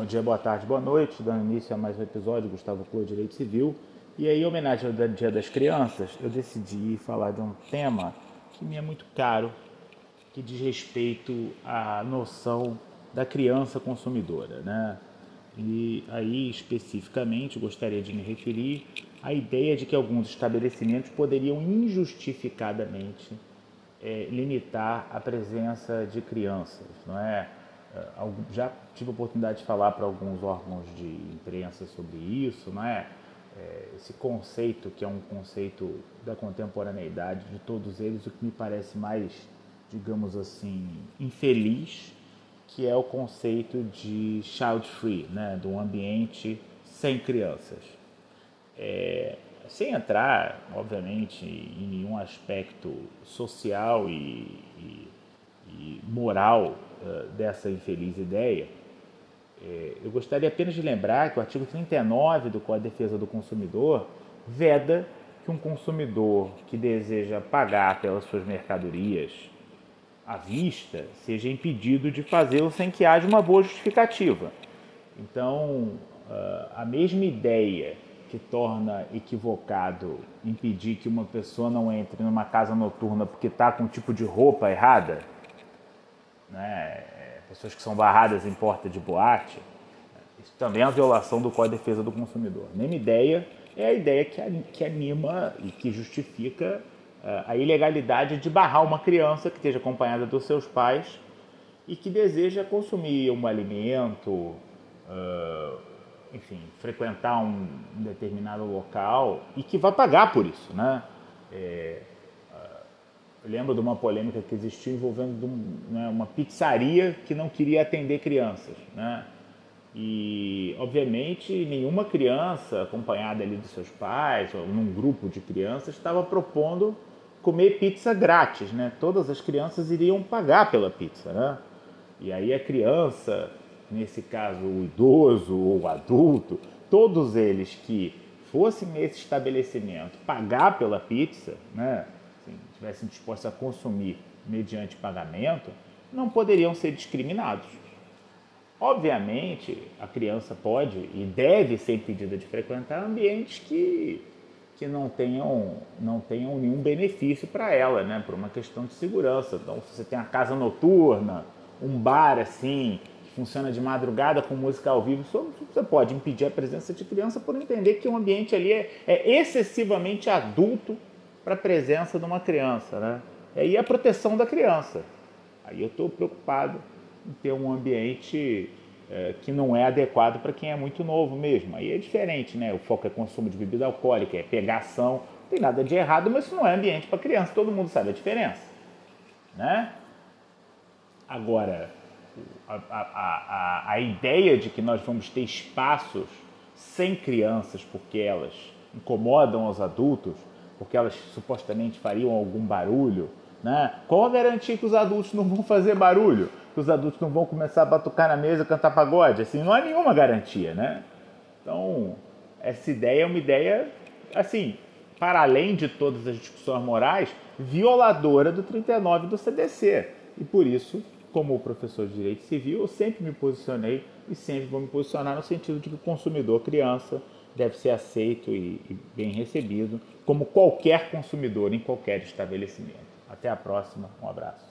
Bom dia, boa tarde, boa noite. Dando início a mais um episódio do Gustavo Clô Direito Civil. E aí, em homenagem ao Dia das Crianças, eu decidi falar de um tema que me é muito caro, que diz respeito à noção da criança consumidora, né? E aí, especificamente, gostaria de me referir à ideia de que alguns estabelecimentos poderiam injustificadamente é, limitar a presença de crianças, não é? É já tive a oportunidade de falar para alguns órgãos de imprensa sobre isso, não é? é? Esse conceito, que é um conceito da contemporaneidade de todos eles, o que me parece mais, digamos assim, infeliz, que é o conceito de child free, né? de um ambiente sem crianças. É, sem entrar, obviamente, em nenhum aspecto social e, e, e moral dessa infeliz ideia, é, eu gostaria apenas de lembrar que o artigo 39 do Código de Defesa do Consumidor veda que um consumidor que deseja pagar pelas suas mercadorias à vista seja impedido de fazê-lo sem que haja uma boa justificativa. Então, uh, a mesma ideia que torna equivocado impedir que uma pessoa não entre numa casa noturna porque está com um tipo de roupa errada, né? pessoas que são barradas em porta de boate, isso também é uma violação do Código de Defesa do Consumidor. A mesma ideia é a ideia que anima e que justifica eh, a ilegalidade de barrar uma criança que esteja acompanhada dos seus pais e que deseja consumir um alimento, uh, enfim, frequentar um determinado local e que vai pagar por isso, né? É, eu lembro de uma polêmica que existiu envolvendo né, uma pizzaria que não queria atender crianças, né? E, obviamente, nenhuma criança acompanhada ali dos seus pais ou num grupo de crianças estava propondo comer pizza grátis, né? Todas as crianças iriam pagar pela pizza, né? E aí a criança nesse caso o idoso ou o adulto, todos eles que fossem nesse estabelecimento pagar pela pizza, né, assim, estivessem dispostos a consumir mediante pagamento, não poderiam ser discriminados. Obviamente, a criança pode e deve ser impedida de frequentar ambientes que, que não, tenham, não tenham nenhum benefício para ela, né, por uma questão de segurança. Então, se você tem uma casa noturna, um bar assim, funciona de madrugada com música ao vivo, você pode impedir a presença de criança por entender que o ambiente ali é, é excessivamente adulto para a presença de uma criança. Né? E a proteção da criança. Aí eu estou preocupado em ter um ambiente é, que não é adequado para quem é muito novo mesmo. Aí é diferente, né? O foco é consumo de bebida alcoólica, é pegação, não tem nada de errado, mas isso não é ambiente para criança, todo mundo sabe a diferença. Né? Agora, a, a, a, a ideia de que nós vamos ter espaços sem crianças porque elas incomodam os adultos, porque elas supostamente fariam algum barulho, né? Qual a garantia que os adultos não vão fazer barulho? Que os adultos não vão começar a batucar na mesa, cantar pagode? Assim, não há nenhuma garantia, né? Então, essa ideia é uma ideia, assim, para além de todas as discussões morais, violadora do 39 do CDC. E por isso como professor de direito civil, eu sempre me posicionei e sempre vou me posicionar no sentido de que o consumidor criança deve ser aceito e, e bem recebido, como qualquer consumidor em qualquer estabelecimento. Até a próxima, um abraço.